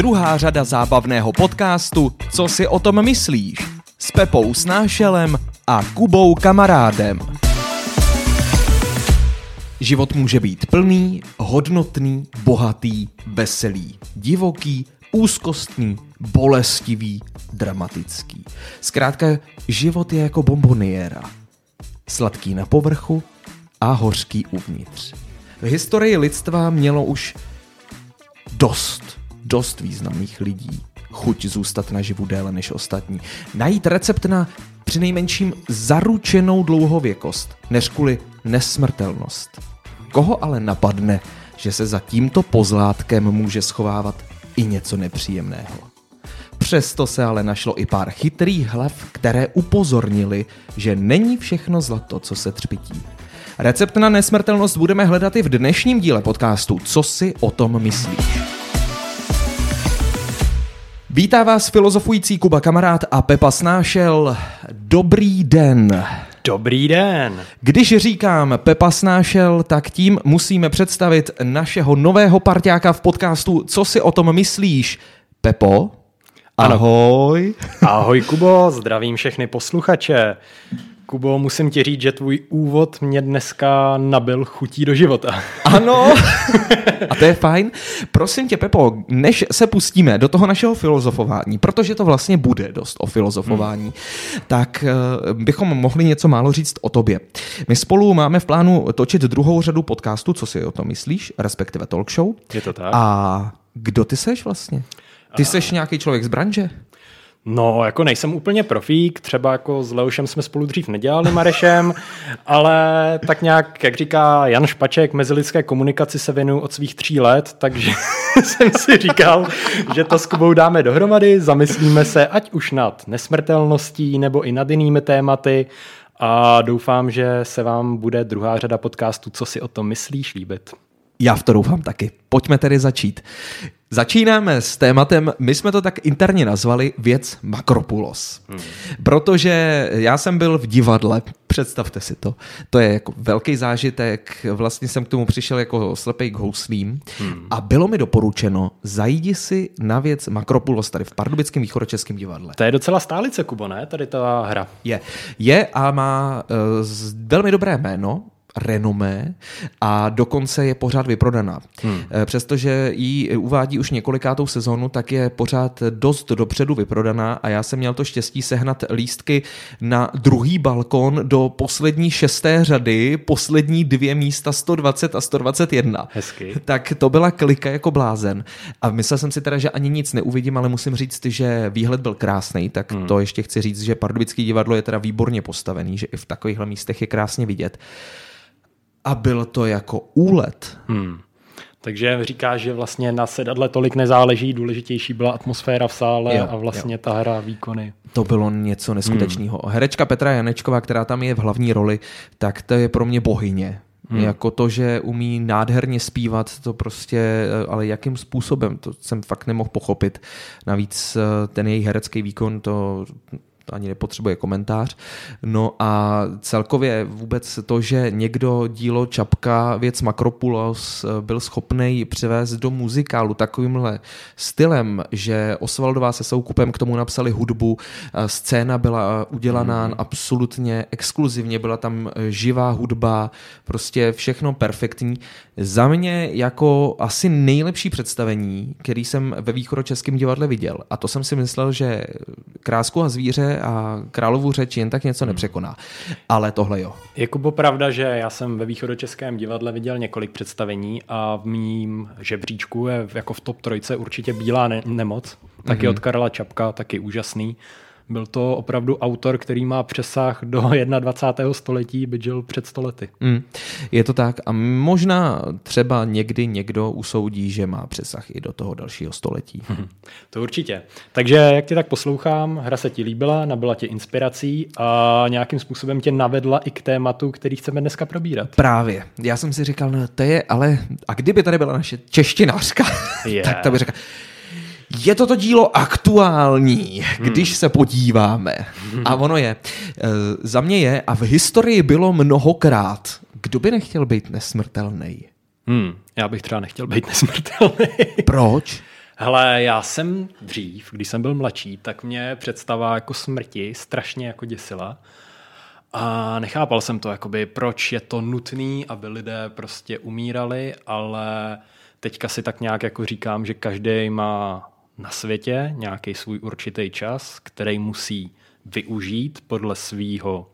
druhá řada zábavného podcastu Co si o tom myslíš? S Pepou Snášelem a Kubou Kamarádem. Život může být plný, hodnotný, bohatý, veselý, divoký, úzkostný, bolestivý, dramatický. Zkrátka, život je jako bomboniéra. Sladký na povrchu a hořký uvnitř. V historii lidstva mělo už dost, dost významných lidí chuť zůstat naživu déle než ostatní. Najít recept na přinejmenším zaručenou dlouhověkost, než kvůli nesmrtelnost. Koho ale napadne, že se za tímto pozlátkem může schovávat i něco nepříjemného? Přesto se ale našlo i pár chytrých hlav, které upozornili, že není všechno zlato, co se třpití. Recept na nesmrtelnost budeme hledat i v dnešním díle podcastu Co si o tom myslíš? Vítá vás filozofující Kuba Kamarád a Pepa Snášel. Dobrý den. Dobrý den. Když říkám Pepa Snášel, tak tím musíme představit našeho nového parťáka v podcastu Co si o tom myslíš? Pepo, ahoj. Ahoj Kubo, zdravím všechny posluchače. Kubo, musím ti říct, že tvůj úvod mě dneska nabil chutí do života. Ano, a to je fajn. Prosím tě, Pepo, než se pustíme do toho našeho filozofování, protože to vlastně bude dost o filozofování, hmm. tak uh, bychom mohli něco málo říct o tobě. My spolu máme v plánu točit druhou řadu podcastu, co si o tom myslíš, respektive talk show. Je to tak. A kdo ty seš vlastně? Ty seš nějaký člověk z branže? No, jako nejsem úplně profík, třeba jako s Leošem jsme spolu dřív nedělali Marešem, ale tak nějak, jak říká Jan Špaček, mezilidské komunikaci se věnuju od svých tří let, takže jsem si říkal, že to s Kubou dáme dohromady, zamyslíme se ať už nad nesmrtelností nebo i nad jinými tématy a doufám, že se vám bude druhá řada podcastu Co si o tom myslíš líbit. Já v to doufám taky. Pojďme tedy začít. Začínáme s tématem, my jsme to tak interně nazvali věc Makropulos. Hmm. Protože já jsem byl v divadle, představte si to. To je jako velký zážitek, vlastně jsem k tomu přišel jako slepej k houslím hmm. a bylo mi doporučeno, zajdi si na věc Makropulos tady v Pardubickém východočeském divadle. To je docela stálice, Kubo, ne? Tady ta hra. Je. Je a má uh, velmi dobré jméno, renomé a dokonce je pořád vyprodaná. Hmm. Přestože ji uvádí už několikátou sezonu, tak je pořád dost dopředu vyprodaná a já jsem měl to štěstí sehnat lístky na druhý balkon do poslední šesté řady, poslední dvě místa 120 a 121. Hezky. Tak to byla klika jako blázen. A myslel jsem si teda, že ani nic neuvidím, ale musím říct, že výhled byl krásný, tak hmm. to ještě chci říct, že Pardubický divadlo je teda výborně postavený, že i v takovýchhle místech je krásně vidět a byl to jako úlet. Hmm. Takže říká, že vlastně na sedadle tolik nezáleží, důležitější byla atmosféra v sále jo, a vlastně jo. ta hra, výkony. To bylo něco neskutečného. Hmm. Herečka Petra Janečková, která tam je v hlavní roli, tak to je pro mě bohyně. Hmm. Jako to, že umí nádherně zpívat, to prostě, ale jakým způsobem, to jsem fakt nemohl pochopit. Navíc eh, ten její herecký výkon, to to ani nepotřebuje komentář. No a celkově vůbec to, že někdo dílo Čapka, věc Makropulos, eh, byl schopný přivést do muzikálu takovýmhle stylem, že Osvaldová se Soukupem k tomu napsali hudbu, eh, scéna byla udělaná mm. absolutně exkluzivně, byla tam eh, živá hudba, prostě všechno perfektní. Za mě jako asi nejlepší představení, který jsem ve východočeském divadle viděl. A to jsem si myslel, že Krásku a zvíře a královu řeč jen tak něco hmm. nepřekoná. Ale tohle jo. Je Kubo pravda, že já jsem ve východočeském divadle viděl několik představení a v mým žebříčku je jako v top trojce určitě Bílá ne- nemoc, taky mm-hmm. od Karla Čapka, taky úžasný. Byl to opravdu autor, který má přesah do 21. století, byť žil před stolety. Mm, je to tak a možná třeba někdy někdo usoudí, že má přesah i do toho dalšího století. Hmm, to určitě. Takže jak tě tak poslouchám, hra se ti líbila, nabyla tě inspirací a nějakým způsobem tě navedla i k tématu, který chceme dneska probírat. Právě. Já jsem si říkal, no to je, ale a kdyby tady byla naše češtinářka, yeah. tak to by řekla, je toto dílo aktuální, když hmm. se podíváme. A ono je. E, za mě je a v historii bylo mnohokrát. Kdo by nechtěl být nesmrtelný? Hmm. Já bych třeba nechtěl být nesmrtelný. Proč? Hele, já jsem dřív, když jsem byl mladší, tak mě představa jako smrti strašně jako děsila. A nechápal jsem to, jakoby, proč je to nutné, aby lidé prostě umírali, ale teďka si tak nějak jako říkám, že každý má na světě nějaký svůj určitý čas, který musí využít podle svýho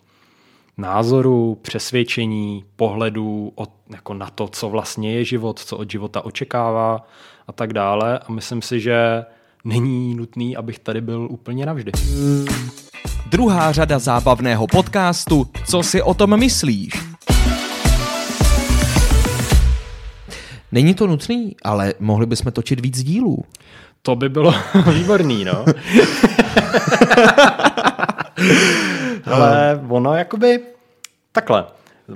názoru, přesvědčení, pohledu od, jako na to, co vlastně je život, co od života očekává a tak dále. A myslím si, že není nutný, abych tady byl úplně navždy. Druhá řada zábavného podcastu Co si o tom myslíš? Není to nutný, ale mohli bychom točit víc dílů. To by bylo výborný, no. Ale ono jakoby takhle.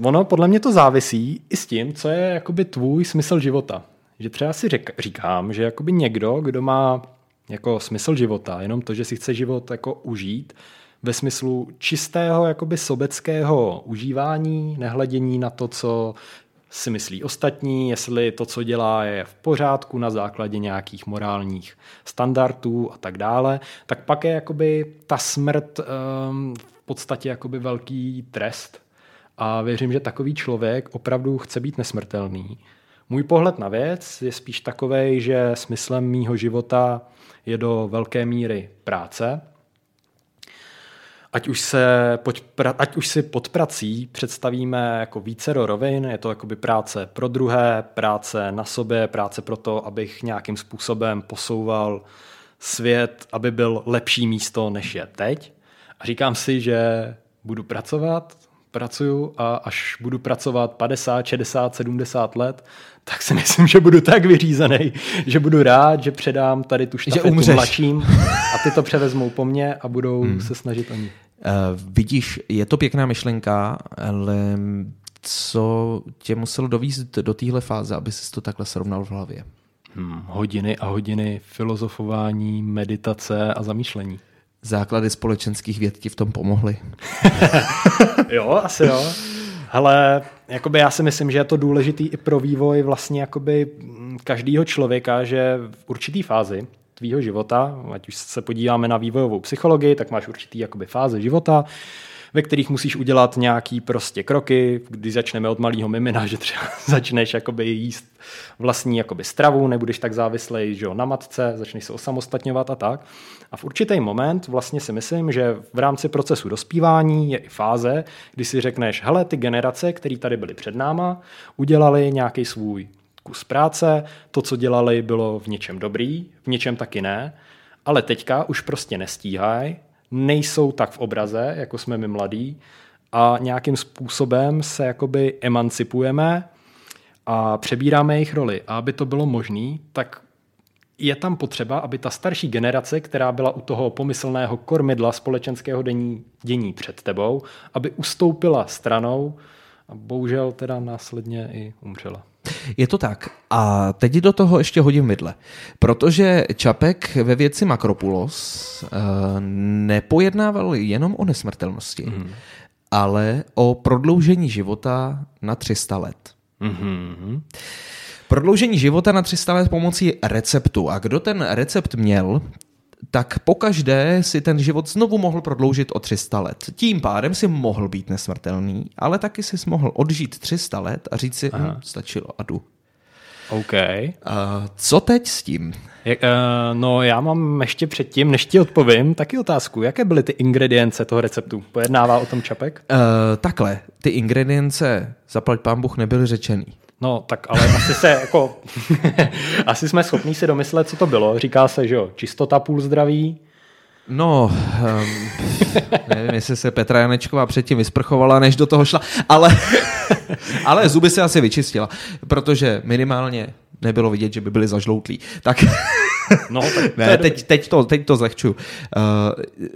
Ono podle mě to závisí i s tím, co je jakoby tvůj smysl života. Že třeba si řek, říkám, že jakoby někdo, kdo má jako smysl života, jenom to, že si chce život jako užít, ve smyslu čistého jakoby sobeckého užívání, nehledění na to, co si myslí ostatní, jestli to, co dělá, je v pořádku na základě nějakých morálních standardů a tak dále, tak pak je jakoby ta smrt um, v podstatě jakoby velký trest. A věřím, že takový člověk opravdu chce být nesmrtelný. Můj pohled na věc je spíš takový, že smyslem mýho života je do velké míry práce, ať už, se pod, ať už si pod prací představíme jako více rovin, je to jakoby práce pro druhé, práce na sobě, práce pro to, abych nějakým způsobem posouval svět, aby byl lepší místo, než je teď. A říkám si, že budu pracovat, pracuju a až budu pracovat 50, 60, 70 let, tak si myslím, že budu tak vyřízený, že budu rád, že předám tady tu štafetu že mladším a ty to převezmou po mně a budou hmm. se snažit o ní. Uh, vidíš, je to pěkná myšlenka, ale co tě muselo dovízt do téhle fáze, aby jsi to takhle srovnal v hlavě? Hmm, hodiny a hodiny filozofování, meditace a zamýšlení. Základy společenských věd ti v tom pomohly. jo, asi jo. Ale jakoby já si myslím, že je to důležitý i pro vývoj vlastně jakoby každého člověka, že v určitý fázi tvýho života, ať už se podíváme na vývojovou psychologii, tak máš určitý jakoby fáze života, ve kterých musíš udělat nějaký prostě kroky, když začneme od malého mimina, že třeba začneš jakoby jíst vlastní jakoby stravu, nebudeš tak závislej že jo, na matce, začneš se osamostatňovat a tak. A v určitý moment vlastně si myslím, že v rámci procesu dospívání je i fáze, kdy si řekneš, hele, ty generace, které tady byly před náma, udělali nějaký svůj kus práce, to, co dělali, bylo v něčem dobrý, v něčem taky ne, ale teďka už prostě nestíhají, nejsou tak v obraze, jako jsme my mladí, a nějakým způsobem se jakoby emancipujeme a přebíráme jejich roli. A aby to bylo možné, tak je tam potřeba, aby ta starší generace, která byla u toho pomyslného kormidla společenského dění, dění před tebou, aby ustoupila stranou a bohužel teda následně i umřela. Je to tak. A teď do toho ještě hodím vidle. Protože Čapek ve věci Makropulos uh, nepojednával jenom o nesmrtelnosti, mm. ale o prodloužení života na 300 let. Mm-hmm. Prodloužení života na 300 let pomocí receptu. A kdo ten recept měl, tak pokaždé si ten život znovu mohl prodloužit o 300 let. Tím pádem si mohl být nesmrtelný, ale taky si mohl odžít 300 let a říct si, hm, stačilo a jdu. OK. Uh, co teď s tím? Jak, uh, no já mám ještě předtím, než ti odpovím, taky otázku. Jaké byly ty ingredience toho receptu? Pojednává o tom Čapek? Uh, takhle, ty ingredience, zaplať pán Bůh, nebyly řečený. No, tak ale asi se jako, asi jsme schopni si domyslet, co to bylo. Říká se, že jo, čistota půl zdraví. No, um, nevím, jestli se Petra Janečková předtím vysprchovala, než do toho šla, ale, ale zuby se asi vyčistila, protože minimálně nebylo vidět, že by byly zažloutlí. Tak, no, tak ne, teď, teď, to, teď to zlehčuju. Uh,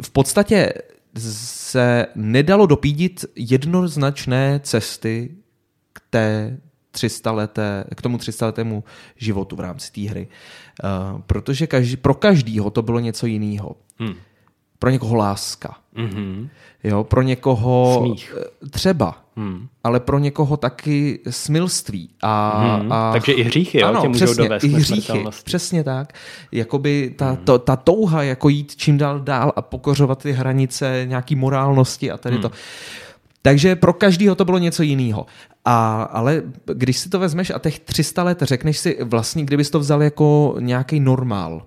v podstatě se nedalo dopídit jednoznačné cesty k té 300 leté, k tomu 300 letému životu v rámci té hry. Uh, protože každý, pro každýho to bylo něco jiného. Hmm. Pro někoho láska. Mm-hmm. Jo, pro někoho Smích. Eh, třeba. hmm. ale pro někoho taky smilství. A, hmm. a... Takže i hříchy jo, ano, tě můžou přesně, dovést i hříchy, přesně tak. Jakoby ta, hmm. to, ta touha jako jít čím dál dál a pokořovat ty hranice nějaký morálnosti a tady hmm. to. Takže pro každého to bylo něco jiného. A, ale když si to vezmeš a těch 300 let řekneš si vlastně, kdybys to vzal jako nějaký normál,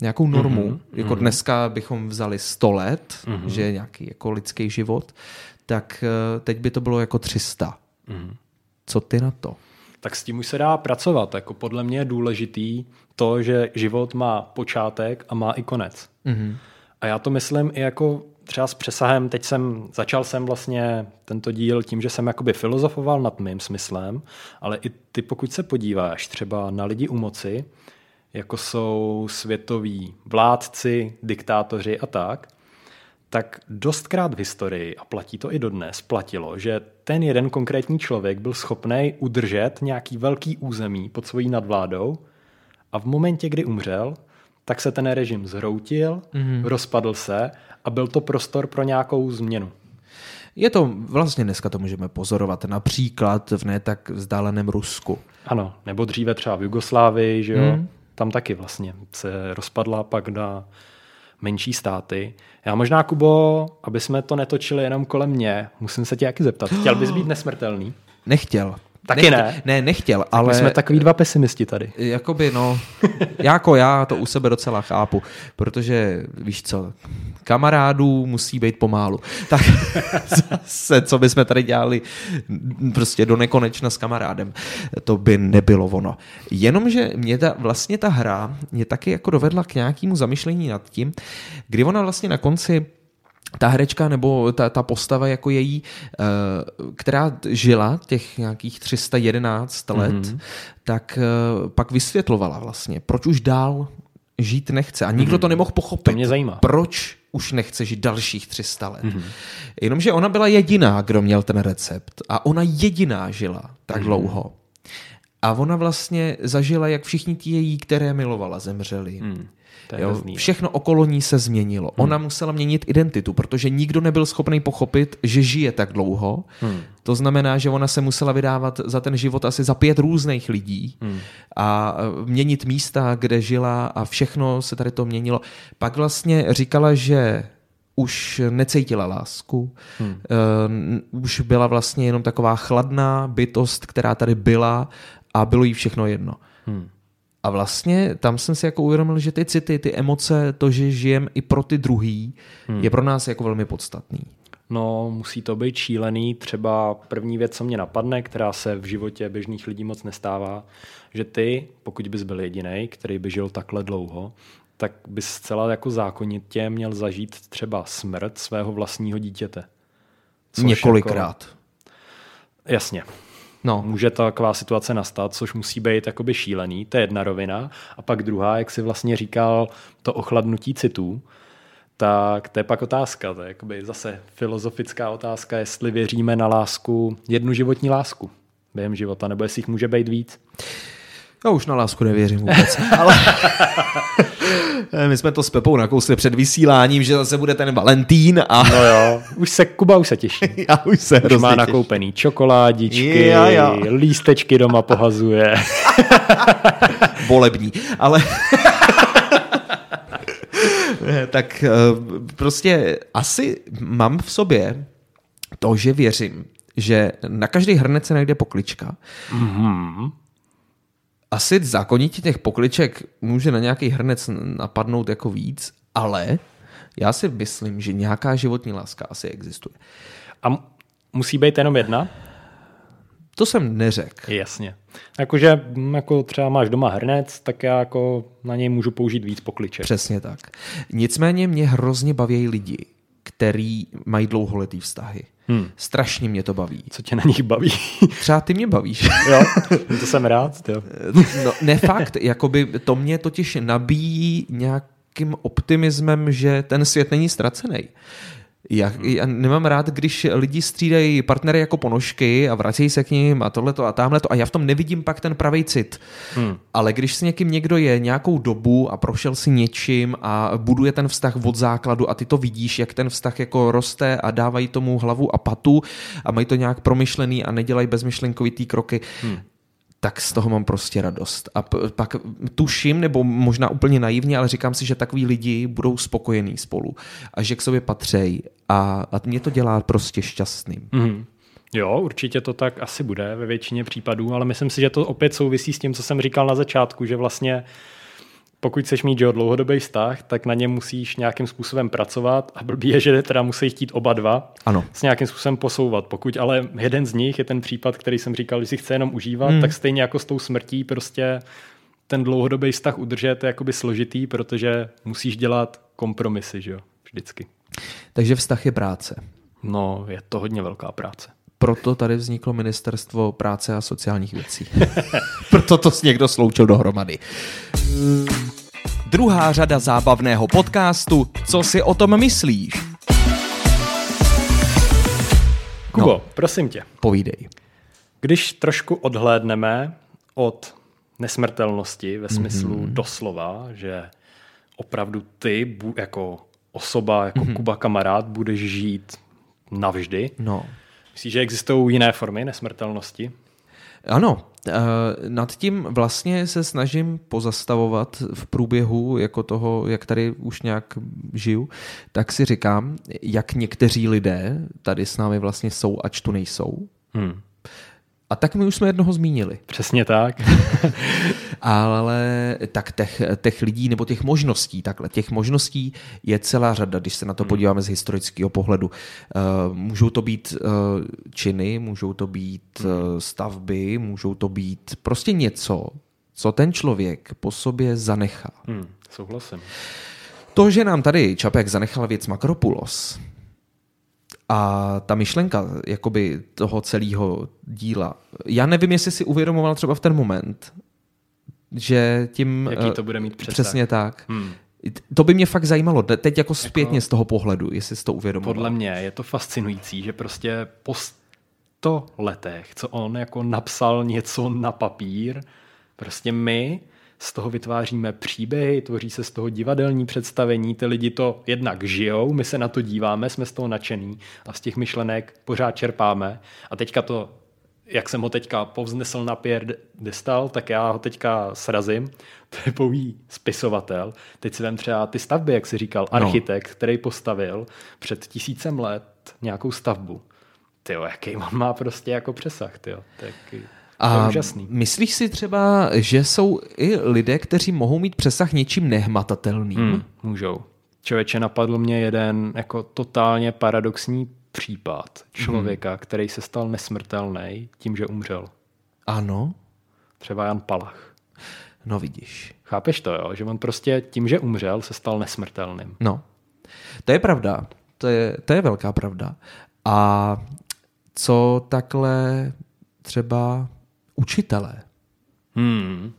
nějakou normu, mm-hmm. jako mm-hmm. dneska bychom vzali 100 let, mm-hmm. že nějaký jako lidský život, tak eh, teď by to bylo jako 300. Mm-hmm. Co ty na to? Tak s tím už se dá pracovat. Jako podle mě je důležitý to, že život má počátek a má i konec. Mm-hmm. A já to myslím i jako třeba s přesahem, teď jsem, začal jsem vlastně tento díl tím, že jsem jakoby filozofoval nad mým smyslem, ale i ty, pokud se podíváš třeba na lidi u moci, jako jsou světoví vládci, diktátoři a tak, tak dostkrát v historii, a platí to i dodnes, platilo, že ten jeden konkrétní člověk byl schopný udržet nějaký velký území pod svojí nadvládou a v momentě, kdy umřel, tak se ten režim zhroutil, mm-hmm. rozpadl se a byl to prostor pro nějakou změnu. Je to, vlastně dneska to můžeme pozorovat například v ne tak vzdáleném Rusku. Ano, nebo dříve třeba v Jugoslávii, že jo? Mm. Tam taky vlastně se rozpadla pak na menší státy. Já možná, Kubo, aby jsme to netočili jenom kolem mě, musím se tě jaký zeptat. Chtěl bys být nesmrtelný? Nechtěl. Taky nechtěl, ne. Ne, nechtěl, ale... My jsme takový dva pesimisti tady. Jakoby, no, jako já to u sebe docela chápu, protože, víš co, kamarádů musí být pomálu. Tak zase, co bychom tady dělali prostě do nekonečna s kamarádem, to by nebylo ono. Jenomže mě ta, vlastně ta hra mě taky jako dovedla k nějakému zamyšlení nad tím, kdy ona vlastně na konci ta herečka nebo ta, ta postava jako její, eh, která žila těch nějakých 311 let, mm-hmm. tak eh, pak vysvětlovala vlastně, proč už dál žít nechce. A nikdo mm-hmm. to nemohl pochopit. To mě zajímá. Proč už nechce žít dalších 300 let. Mm-hmm. Jenomže ona byla jediná, kdo měl ten recept. A ona jediná žila tak mm-hmm. dlouho. A ona vlastně zažila, jak všichni ti její, které milovala, zemřeli. Mm. Jo, hrozný, všechno okolo ní se změnilo. Hmm. Ona musela měnit identitu, protože nikdo nebyl schopný pochopit, že žije tak dlouho. Hmm. To znamená, že ona se musela vydávat za ten život asi za pět různých lidí hmm. a e, měnit místa, kde žila a všechno se tady to měnilo. Pak vlastně říkala, že už necítila lásku, hmm. uh, už byla vlastně jenom taková chladná bytost, která tady byla a bylo jí všechno jedno. Hmm. A vlastně tam jsem si jako uvědomil, že ty city, ty emoce, to, že žijem i pro ty druhý, hmm. je pro nás jako velmi podstatný. No, musí to být šílený. Třeba první věc, co mě napadne, která se v životě běžných lidí moc nestává, že ty, pokud bys byl jediný, který by žil takhle dlouho, tak bys zcela jako zákonitě měl zažít třeba smrt svého vlastního dítěte. Což Několikrát. Jako, jasně. No. Může taková situace nastat, což musí být jakoby šílený, to je jedna rovina. A pak druhá, jak si vlastně říkal, to ochladnutí citů, tak to je pak otázka, to je jakoby zase filozofická otázka, jestli věříme na lásku, jednu životní lásku během života, nebo jestli jich může být víc. Já už na lásku nevěřím vůbec. Ale my jsme to s Pepou nakousli před vysíláním, že zase bude ten Valentín a... No jo, už se, Kuba už se těší. Já už se už má nakoupený čokoládičky, ja, ja. lístečky doma pohazuje. Volební, ale... tak eh, prostě asi mám v sobě to, že věřím, že na každý hrnec se najde poklička. Mm-hmm asi zákonitě těch pokliček může na nějaký hrnec napadnout jako víc, ale já si myslím, že nějaká životní láska asi existuje. A musí být jenom jedna? To jsem neřekl. Jasně. Jakože jako třeba máš doma hrnec, tak já jako na něj můžu použít víc pokliček. Přesně tak. Nicméně mě hrozně baví lidi, který mají dlouholetý vztahy. Hmm. Strašně mě to baví. Co tě na nich baví? Třeba ty mě bavíš. jo, to jsem rád. Jo. no, ne fakt, jakoby to mě totiž nabíjí nějakým optimismem, že ten svět není ztracený. Já, já nemám rád, když lidi střídají partnery jako ponožky a vrací se k ním a tohleto a tamhleto a já v tom nevidím pak ten pravý cit. Hmm. Ale když s někým někdo je nějakou dobu a prošel si něčím a buduje ten vztah od základu a ty to vidíš, jak ten vztah jako roste a dávají tomu hlavu a patu a mají to nějak promyšlený a nedělají bezmyšlenkovitý kroky, hmm tak z toho mám prostě radost. A pak tuším, nebo možná úplně naivně, ale říkám si, že takový lidi budou spokojení spolu a že k sobě patřejí a, a mě to dělá prostě šťastným. Mm. Jo, určitě to tak asi bude ve většině případů, ale myslím si, že to opět souvisí s tím, co jsem říkal na začátku, že vlastně uh, pokud chceš mít jo, dlouhodobý vztah, tak na něm musíš nějakým způsobem pracovat a blbý je, že teda musí chtít oba dva ano. s nějakým způsobem posouvat. Pokud ale jeden z nich je ten případ, který jsem říkal, že si chce jenom užívat, hmm. tak stejně jako s tou smrtí prostě ten dlouhodobý vztah udržet je jakoby složitý, protože musíš dělat kompromisy, že jo, vždycky. Takže vztah je práce. No, je to hodně velká práce. Proto tady vzniklo ministerstvo práce a sociálních věcí. Proto to někdo sloučil dohromady. Druhá řada zábavného podcastu Co si o tom myslíš? Kubo, no, prosím tě. Povídej. Když trošku odhlédneme od nesmrtelnosti ve smyslu mm-hmm. doslova, že opravdu ty jako osoba, jako mm-hmm. Kuba kamarád, budeš žít navždy. No. Myslíš, že existují jiné formy nesmrtelnosti? Ano, eh, nad tím vlastně se snažím pozastavovat v průběhu jako toho, jak tady už nějak žiju, tak si říkám, jak někteří lidé tady s námi vlastně jsou, ač tu nejsou. Hmm. A tak my už jsme jednoho zmínili. Přesně tak. Ale tak těch, těch lidí nebo těch možností, takhle, těch možností je celá řada, když se na to hmm. podíváme z historického pohledu. Uh, můžou to být uh, činy, můžou to být uh, stavby, můžou to být prostě něco, co ten člověk po sobě zanechá. Hmm, souhlasím. To, že nám tady Čapek zanechal věc Makropulos, a ta myšlenka jakoby toho celého díla, já nevím, jestli si uvědomoval třeba v ten moment, že tím... Jaký to bude mít přesah. Přesně tak. Hmm. To by mě fakt zajímalo, teď jako zpětně jako, z toho pohledu, jestli jsi to uvědomoval. Podle mě je to fascinující, že prostě po sto letech, co on jako napsal něco na papír, prostě my z toho vytváříme příběhy, tvoří se z toho divadelní představení, ty lidi to jednak žijou, my se na to díváme, jsme z toho nadšený a z těch myšlenek pořád čerpáme. A teďka to, jak jsem ho teďka povznesl na Pierre Destal, tak já ho teďka srazím. To je pouhý spisovatel. Teď si vem třeba ty stavby, jak si říkal, no. architekt, no. který postavil před tisícem let nějakou stavbu. Ty jaký on má prostě jako přesah, tyjo. Tak a myslíš si třeba, že jsou i lidé, kteří mohou mít přesah něčím nehmatatelným? Hmm, můžou. Člověče, napadl mě jeden jako totálně paradoxní případ člověka, hmm. který se stal nesmrtelný tím, že umřel. Ano. Třeba Jan Palach. No vidíš. Chápeš to, jo? Že on prostě tím, že umřel, se stal nesmrtelným. No. To je pravda. To je, to je velká pravda. A co takhle třeba učitelé. Hmm.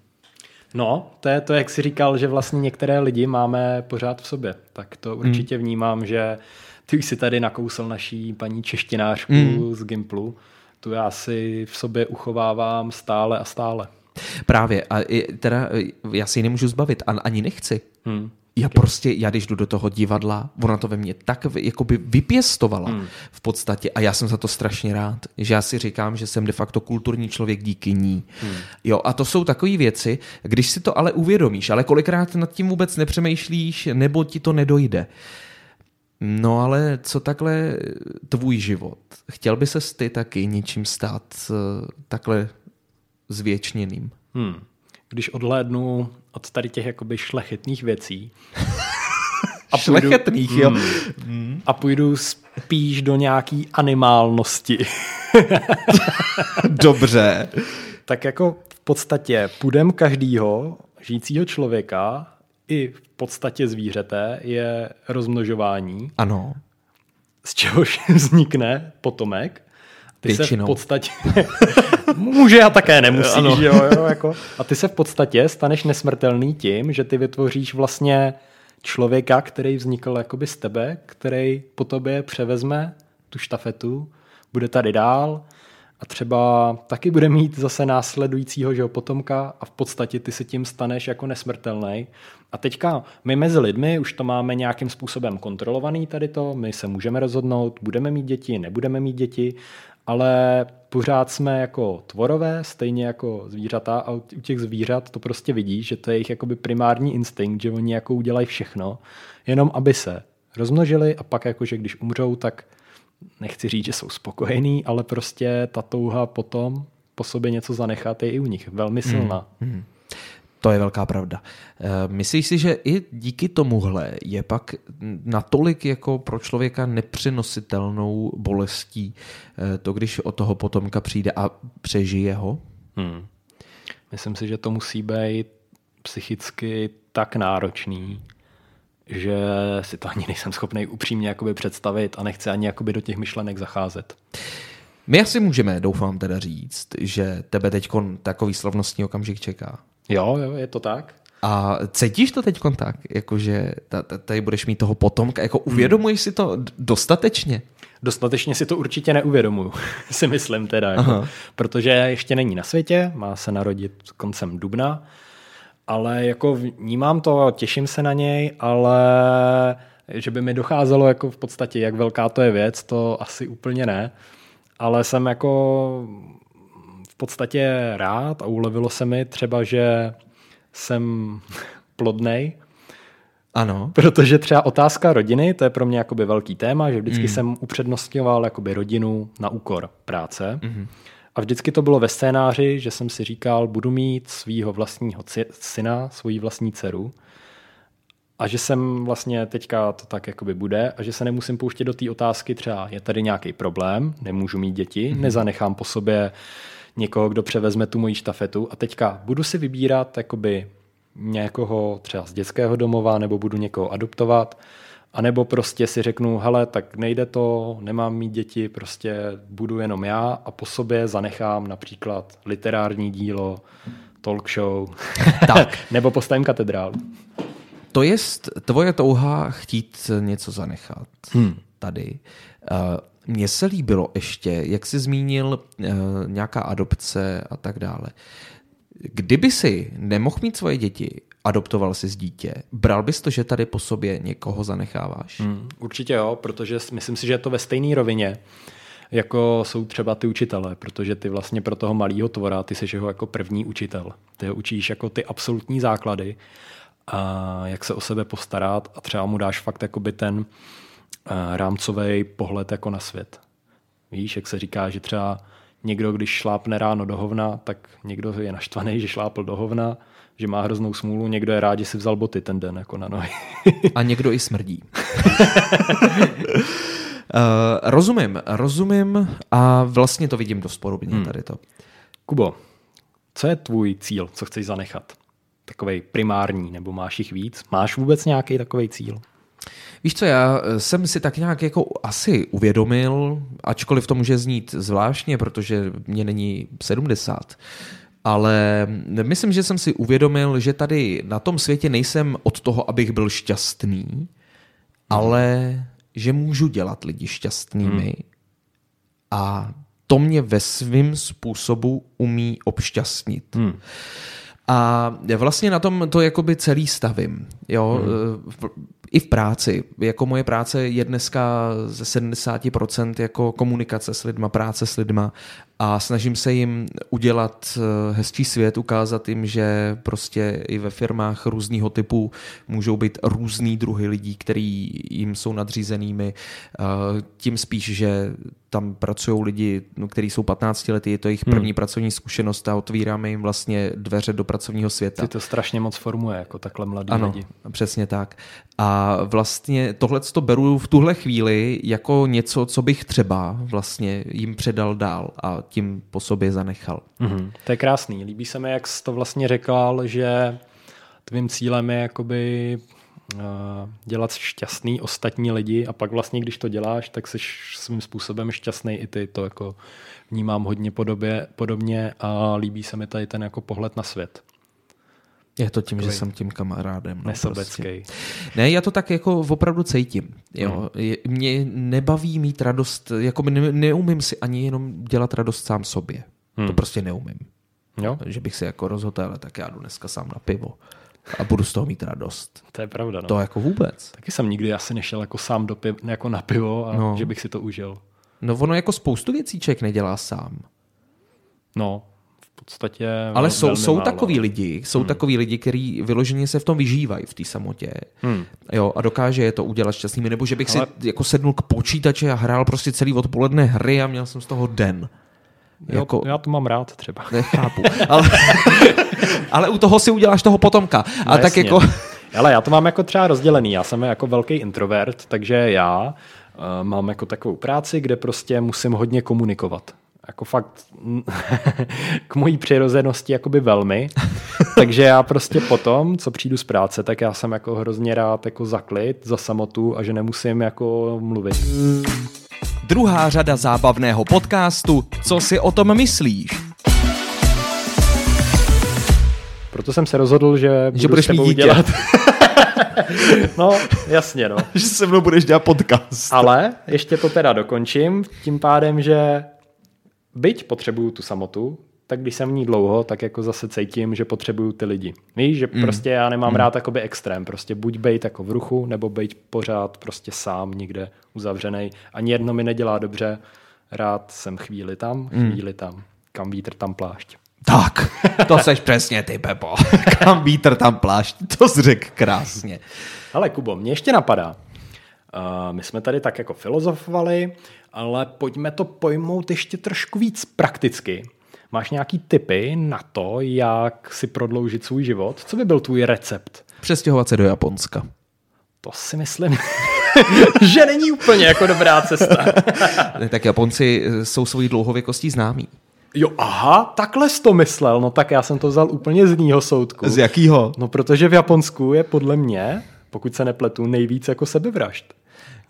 No, to je to, jak jsi říkal, že vlastně některé lidi máme pořád v sobě. Tak to hmm. určitě hmm. vnímám, že ty už si tady nakousl naší paní češtinářku hmm. z Gimplu. Tu já si v sobě uchovávám stále a stále. Právě. A teda já si ji nemůžu zbavit. Ani nechci. Hmm já prostě, já když jdu do toho divadla, ona to ve mně tak jakoby vypěstovala hmm. v podstatě a já jsem za to strašně rád, že já si říkám, že jsem de facto kulturní člověk díky ní. Hmm. Jo, a to jsou takové věci, když si to ale uvědomíš, ale kolikrát nad tím vůbec nepřemýšlíš, nebo ti to nedojde. No ale co takhle tvůj život? Chtěl by se ty taky něčím stát uh, takhle zvětšněným? Hmm. Když odhlédnu od tady těch jakoby šlechetných věcí. A půjdu, šlechetných, jo. Mm, a půjdu spíš do nějaký animálnosti. Dobře. tak jako v podstatě půdem každýho žijícího člověka i v podstatě zvířete je rozmnožování. Ano. Z čehož vznikne potomek. Ty Většinou. se v podstatě může a také nemusí, ano. jo, jo, jako. A ty se v podstatě staneš nesmrtelný tím, že ty vytvoříš vlastně člověka, který vznikl jakoby z tebe, který po tobě převezme tu štafetu, bude tady dál a třeba taky bude mít zase následujícího že potomka a v podstatě ty se tím staneš jako nesmrtelný. A teďka my mezi lidmi už to máme nějakým způsobem kontrolovaný tady to, my se můžeme rozhodnout, budeme mít děti, nebudeme mít děti, ale pořád jsme jako tvorové, stejně jako zvířata a u těch zvířat to prostě vidí, že to je jejich jakoby primární instinkt, že oni jako udělají všechno, jenom aby se rozmnožili a pak jakože když umřou, tak nechci říct, že jsou spokojení, ale prostě ta touha potom po sobě něco zanechat je i u nich velmi silná. Mm, mm. To je velká pravda. Eh, myslíš si, že i díky tomuhle je pak natolik jako pro člověka nepřenositelnou bolestí eh, to, když o toho potomka přijde a přežije ho? Hmm. Myslím si, že to musí být psychicky tak náročný, že si to ani nejsem schopný upřímně jakoby představit a nechci ani jakoby do těch myšlenek zacházet. My asi můžeme, doufám teda říct, že tebe teď takový slavnostní okamžik čeká. Jo, jo, je to tak. A cítíš to teď tak, jakože tady budeš mít toho potomka, jako uvědomuješ si to dostatečně? Dostatečně si to určitě neuvědomuju, si myslím teda, jako, protože ještě není na světě, má se narodit koncem dubna, ale jako vnímám to, těším se na něj, ale že by mi docházelo jako v podstatě, jak velká to je věc, to asi úplně ne, ale jsem jako v podstatě rád a ulevilo se mi třeba, že jsem plodnej, ano. Protože třeba otázka rodiny, to je pro mě jakoby velký téma, že vždycky mm. jsem upřednostňoval jakoby rodinu na úkor práce. Mm. A vždycky to bylo ve scénáři, že jsem si říkal, budu mít svého vlastního syna, svoji vlastní dceru. A že jsem vlastně teďka to tak jakoby bude a že se nemusím pouštět do té otázky třeba je tady nějaký problém, nemůžu mít děti, mm. nezanechám po sobě někoho, kdo převezme tu moji štafetu? A teďka budu si vybírat jakoby někoho třeba z dětského domova nebo budu někoho adoptovat a nebo prostě si řeknu, hele, tak nejde to, nemám mít děti, prostě budu jenom já a po sobě zanechám například literární dílo, talk show, tak. nebo postavím katedrálu. To je tvoje touha chtít něco zanechat hmm. tady. Uh, mně se líbilo ještě, jak jsi zmínil, uh, nějaká adopce a tak dále. Kdyby si nemohl mít svoje děti, adoptoval jsi z dítě, bral bys to, že tady po sobě někoho zanecháváš? Hmm, určitě jo, protože myslím si, že je to ve stejné rovině jako jsou třeba ty učitelé, protože ty vlastně pro toho malého tvora, ty jsi jeho jako první učitel. Ty ho učíš jako ty absolutní základy a jak se o sebe postarat a třeba mu dáš fakt jakoby ten eh, rámcový pohled jako na svět. Víš, jak se říká, že třeba někdo, když šlápne ráno do hovna, tak někdo je naštvaný, že šlápl do hovna, že má hroznou smůlu, někdo je rád, že si vzal boty ten den jako na nohy. A někdo i smrdí. uh, rozumím, rozumím a vlastně to vidím dost podobně hmm. tady to. Kubo, co je tvůj cíl, co chceš zanechat? Takový primární, nebo máš jich víc? Máš vůbec nějaký takový cíl? Víš co, já jsem si tak nějak jako asi uvědomil, ačkoliv to může znít zvláštně, protože mě není 70, ale myslím, že jsem si uvědomil, že tady na tom světě nejsem od toho, abych byl šťastný, ale že můžu dělat lidi šťastnými hmm. a to mě ve svém způsobu umí obšťastnit. Hmm. A vlastně na tom to jakoby celý stavím. Jo? Hmm. I v práci. Jako moje práce je dneska ze 70% jako komunikace s lidma, práce s lidma a snažím se jim udělat eh, hezčí svět, ukázat jim, že prostě i ve firmách různého typu můžou být různý druhy lidí, který jim jsou nadřízenými. Eh, tím spíš, že tam pracují lidi, no, kteří jsou 15 lety, je to jejich hmm. první hmm. pracovní zkušenost a otvíráme jim vlastně dveře do pracovního světa. Ty to strašně moc formuje, jako takhle mladí ano, lidi. přesně tak. A vlastně tohle to beru v tuhle chvíli jako něco, co bych třeba vlastně jim předal dál a tím po sobě zanechal. Mm-hmm. To je krásný. Líbí se mi, jak jsi to vlastně řekl, že tvým cílem je jakoby uh, dělat šťastný ostatní lidi a pak vlastně, když to děláš, tak jsi svým způsobem šťastný i ty. To jako vnímám hodně podobě, podobně a líbí se mi tady ten jako pohled na svět. Je to tím, Takový že jsem tím kamarádem. No, Nesobecký. Prostě. Ne, já to tak jako opravdu cítím. Jo. Je, mě nebaví mít radost, jako ne, neumím si ani jenom dělat radost sám sobě. Hmm. To prostě neumím. Jo, Že bych se jako rozhodl, ale tak já jdu dneska sám na pivo. A budu z toho mít radost. to je pravda. No. To jako vůbec. Taky jsem nikdy asi nešel jako sám do piv, jako na pivo a No. že bych si to užil. No ono jako spoustu věcí člověk nedělá sám. No, podstatě Ale jsou, velmi jsou málo. takový lidi, jsou hmm. takový lidi, kteří vyloženě se v tom vyžívají v té samotě. Hmm. Jo, a dokáže je to udělat šťastnými. Nebo že bych Ale... Si jako sednul k počítači a hrál prostě celý odpoledne hry a měl jsem z toho den. Jo, Jako, Já to mám rád třeba. nechápu. Ale, ale u toho si uděláš toho potomka. A No tak jasně. jako... Ale já to mám jako třeba rozdělený. Já jsem jako velký introvert, takže já uh, mám jako takovou práci, kde prostě musím hodně komunikovat. Jako fakt k mojí přirozenosti jakoby velmi. Takže já prostě potom, co přijdu z práce, tak já jsem jako hrozně rád jako za klid, za samotu a že nemusím jako mluvit. Druhá řada zábavného podcastu Co si o tom myslíš? Proto jsem se rozhodl, že budu Že budeš s tebou mít dítě. dělat. no, jasně, no. Že se mnou budeš dělat podcast. Ale ještě to teda dokončím tím pádem, že byť potřebuju tu samotu, tak když jsem v ní dlouho, tak jako zase cítím, že potřebuju ty lidi. Víš, že mm. prostě já nemám mm. rád jakoby extrém, prostě buď bejt jako v ruchu, nebo bejt pořád prostě sám někde uzavřený. Ani jedno mi nedělá dobře, rád jsem chvíli tam, chvíli tam, kam vítr, tam plášť. Tak, to seš přesně ty, Pepo. Kam vítr, tam plášť. To jsi řekl krásně. Ale Kubo, mě ještě napadá. My jsme tady tak jako filozofovali, ale pojďme to pojmout ještě trošku víc prakticky. Máš nějaký tipy na to, jak si prodloužit svůj život? Co by byl tvůj recept? Přestěhovat se do Japonska. To si myslím, že není úplně jako dobrá cesta. Ne, tak Japonci eh, jsou svojí dlouhověkostí známí. Jo, aha, takhle jsi to myslel. No tak já jsem to vzal úplně z jiného soudku. Z jakýho? No protože v Japonsku je podle mě, pokud se nepletu, nejvíc jako sebevražd.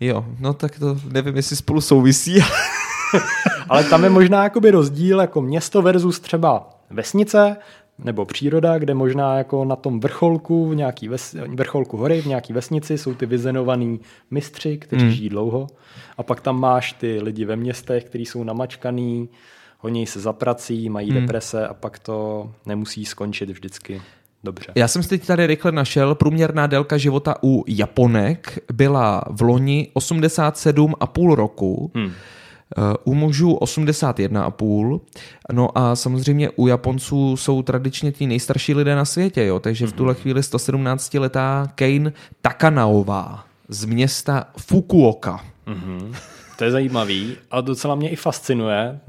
Jo, no tak to nevím, jestli spolu souvisí. Ale tam je možná jakoby rozdíl jako město versus třeba vesnice nebo příroda, kde možná jako na tom vrcholku, v nějaký ves, vrcholku hory, v nějaký vesnici jsou ty vyzenovaný mistři, kteří hmm. žijí dlouho. A pak tam máš ty lidi ve městech, kteří jsou namačkaný, honí se za prací, mají hmm. deprese a pak to nemusí skončit vždycky dobře. Já jsem si teď tady rychle našel, průměrná délka života u Japonek byla v loni 87,5 roku, hmm. u mužů 81,5. No a samozřejmě u Japonců jsou tradičně ti nejstarší lidé na světě, jo? takže v tuhle chvíli 117-letá Kane Takanaová z města Fukuoka. To je zajímavý a docela mě i fascinuje,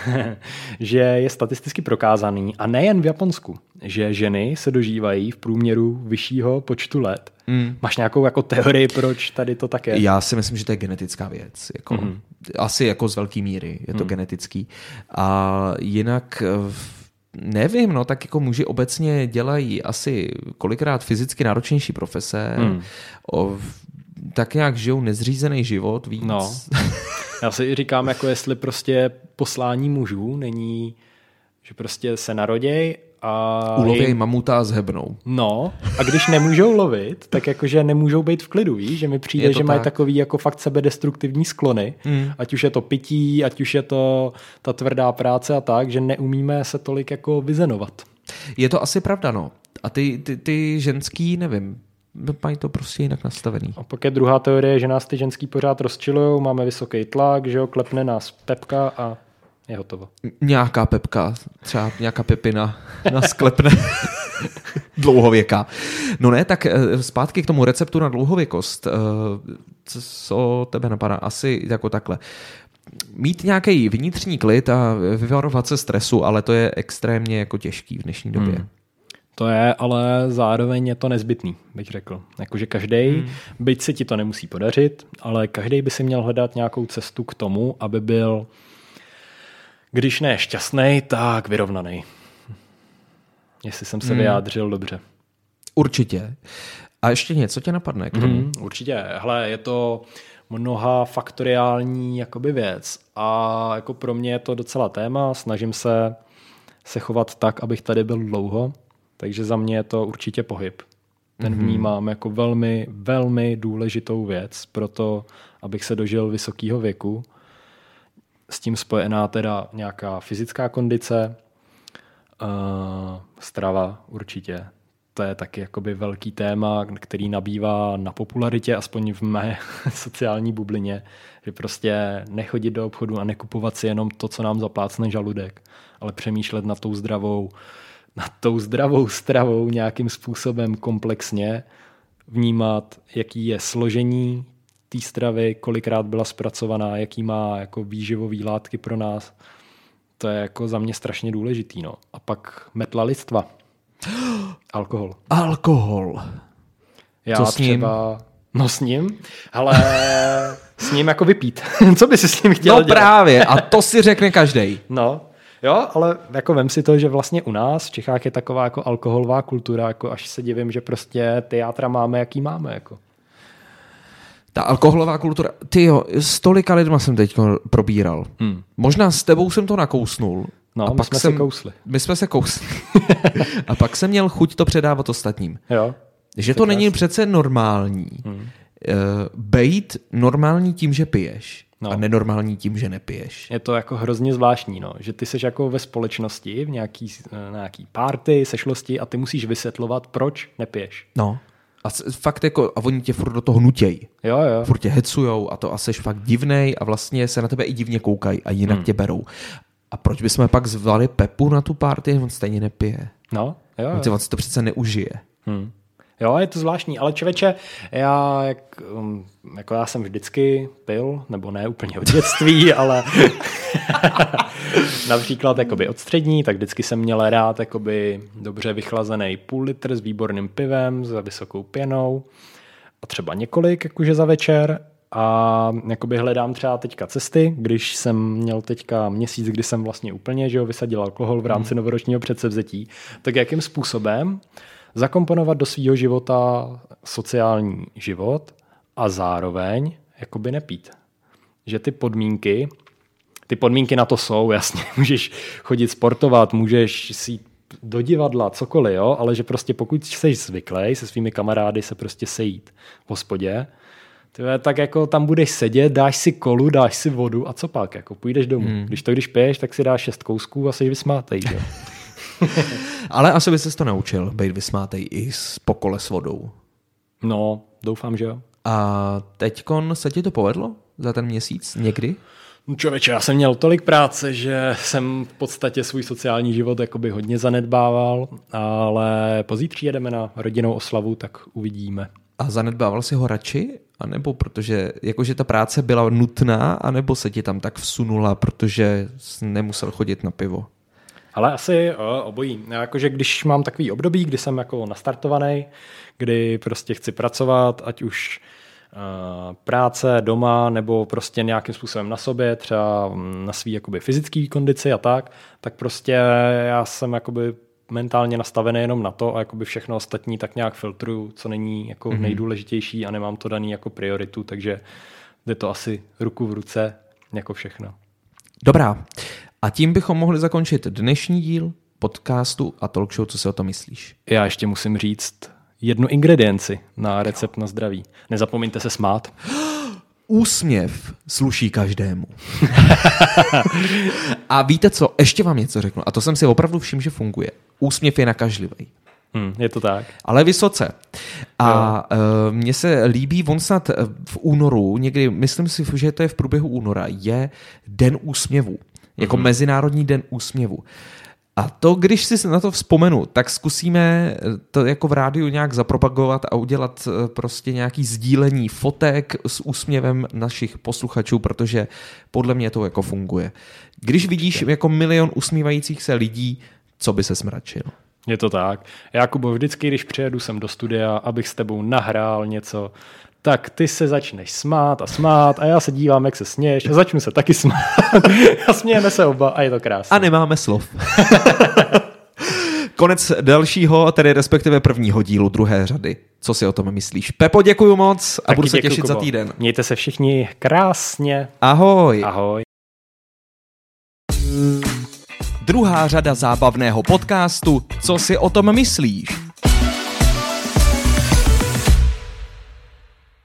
že je statisticky prokázaný, a nejen v Japonsku, že ženy se dožívají v průměru vyššího počtu let. Mm. Máš nějakou jako teorii, proč tady to tak je? Já si myslím, že to je genetická věc. Jako, mm-hmm. Asi jako z velké míry je to mm. genetický. A jinak eh, nevím, no tak jako muži obecně dělají asi kolikrát fyzicky náročnější profese, mm. o, tak nějak žijou nezřízený život víc. No. Já si říkám, jako jestli prostě poslání mužů není, že prostě se naroděj a... Ulověj jim... mamuta a zhebnou. No, a když nemůžou lovit, tak jakože nemůžou být v klidu, víš? Že mi přijde, že tak. mají takový jako fakt sebedestruktivní sklony, mm. ať už je to pití, ať už je to ta tvrdá práce a tak, že neumíme se tolik jako vyzenovat. Je to asi pravda, no. A ty, ty, ty ženský, nevím, mají to prostě jinak nastavený. A pak je druhá teorie, že nás ty ženský pořád rozčilují, máme vysoký tlak, že jo, klepne nás pepka a je hotovo. Nějaká pepka, třeba nějaká pepina nás klepne. Dlouhověká. No ne, tak zpátky k tomu receptu na dlouhověkost. Co tebe napadá? Asi jako takhle. Mít nějaký vnitřní klid a vyvarovat se stresu, ale to je extrémně jako těžký v dnešní době. Hmm. To je, ale zároveň je to nezbytný, bych řekl. Jakože každý, hmm. byť se ti to nemusí podařit, ale každý by si měl hledat nějakou cestu k tomu, aby byl, když ne šťastný, tak vyrovnaný. Jestli jsem se hmm. vyjádřil dobře. Určitě. A ještě něco tě napadne k tomu? Hmm, určitě. Hele, je to mnoha faktoriální jakoby věc a jako pro mě je to docela téma. Snažím se se chovat tak, abych tady byl dlouho. Takže za mě je to určitě pohyb. Ten Mhm. vnímám jako velmi, velmi důležitou věc pro to, abych se dožil vysokého věku. S tím spojená teda nějaká fyzická kondice, uh, strava určitě. To je taky jakoby velký téma, který nabývá na popularitě, aspoň v mé sociální bublině, že prostě nechodit do obchodu a nekupovat si jenom to, co nám zaplácne žaludek, ale přemýšlet nad tou zdravou, nad tou zdravou stravou nějakým způsobem komplexně, vnímat, jaký je složení té stravy, kolikrát byla zpracovaná, jaký má jako výživový látky pro nás. To je jako za mě strašně důležitý. No. A pak metla listva. Alkohol. Alkohol. Já Co s ním? třeba... No s ním, ale s ním jako vypít. Co by si s ním chtěl No dělat? právě, a to si řekne každý. No, jo, ale jako vem si to, že vlastně u nás v Čechách je taková jako alkoholová kultura, jako až se divím, že prostě ty játra máme, jaký máme. Jako. Ta alkoholová kultura, ty jo, s tolika lidma jsem teď probíral. Hmm. Možná s tebou jsem to nakousnul. No, a my pak jsme jsem, si kousli. My jsme se kousli. a pak jsem měl chuť to předávat ostatním. Jo. Že to není přece normální. Hmm. Uh, bejt normální tím, že piješ. No. A nenormální tím, že nepiješ. Je to jako hrozně zvláštní, no. že ty seš jako ve společnosti, v nějaký, na nějaký party, sešlosti a ty musíš vysvětlovat, proč nepiješ. No. A fakt jako, a oni tě furt do toho nutěj. Jo, jo. Furt tě hecujou a to a seš fakt divnej a vlastně se na tebe i divně koukají a jinak hmm. tě berou. A proč bychom pak zvali Pepu na tu party, on stejně nepije. No, jo, On jo. si, on si to přece neužije. Hmm. Jo, je to zvláštní, ale člověče, já, jak, um, jako já jsem vždycky pil, nebo ne úplně od dětství, ale například jakoby od střední, tak vždycky jsem měl rád jakoby dobře vychlazený půl litr s výborným pivem, za vysokou pěnou a třeba několik jakože za večer. A jakoby hledám třeba teďka cesty, když jsem měl teďka měsíc, kdy jsem vlastně úplně že jo, vysadil alkohol v rámci novoročního předsevzetí, tak jakým způsobem zakomponovat do svého života sociální život a zároveň jakoby nepít. Že ty podmínky, ty podmínky na to jsou, jasně, můžeš chodit sportovat, můžeš si jít do divadla, cokoliv, jo, ale že prostě pokud jsi zvyklý se svými kamarády se prostě sejít v hospodě, tyhle, tak jako tam budeš sedět, dáš si kolu, dáš si vodu a co pak, jako půjdeš domů. Hmm. Když to když piješ, tak si dáš šest kousků a jsi vysmátej, jo. Ale asi by se to naučil, být vysmátej i z pokole s vodou. No, doufám, že jo. A teďkon se ti to povedlo za ten měsíc někdy? No Člověče, já jsem měl tolik práce, že jsem v podstatě svůj sociální život jakoby hodně zanedbával, ale pozítří jedeme na rodinnou oslavu, tak uvidíme. A zanedbával si ho radši? A nebo protože jakože ta práce byla nutná, anebo se ti tam tak vsunula, protože jsi nemusel chodit na pivo? Ale asi o, obojí. Já Jakože když mám takový období, kdy jsem jako nastartovaný, kdy prostě chci pracovat, ať už uh, práce doma nebo prostě nějakým způsobem na sobě, třeba mm, na svý jakoby fyzický kondici a tak, tak prostě já jsem jakoby mentálně nastavený jenom na to a jakoby všechno ostatní tak nějak filtruju, co není jako mm-hmm. nejdůležitější a nemám to daný jako prioritu, takže jde to asi ruku v ruce jako všechno. Dobrá. A tím bychom mohli zakončit dnešní díl podcastu a talk show, co si o to myslíš. Já ještě musím říct jednu ingredienci na recept na zdraví. Nezapomeňte se smát. Úsměv sluší každému. a víte co, ještě vám něco řeknu, a to jsem si opravdu všiml, že funguje. Úsměv je nakažlivý. Hmm, je to tak. Ale vysoce. A uh, mně se líbí, on snad eh, v únoru, někdy, myslím si, že to je v průběhu února, je Den úsměvu. Jako mm-hmm. Mezinárodní den úsměvu. A to, když si na to vzpomenu, tak zkusíme to jako v rádiu nějak zapropagovat a udělat eh, prostě nějaký sdílení fotek s úsměvem našich posluchačů, protože podle mě to jako funguje. Když vidíš jako milion usmívajících se lidí, co by se smračil? Je to tak. Jakubo, vždycky, když přijedu sem do studia, abych s tebou nahrál něco, tak ty se začneš smát a smát a já se dívám, jak se směješ a začnu se taky smát a smějeme se oba a je to krásné. A nemáme slov. Konec dalšího, tedy respektive prvního dílu druhé řady. Co si o tom myslíš? Pepo, děkuji moc a Taky budu se těšit za Kubo. týden. Mějte se všichni krásně. Ahoj. Ahoj. druhá řada zábavného podcastu Co si o tom myslíš?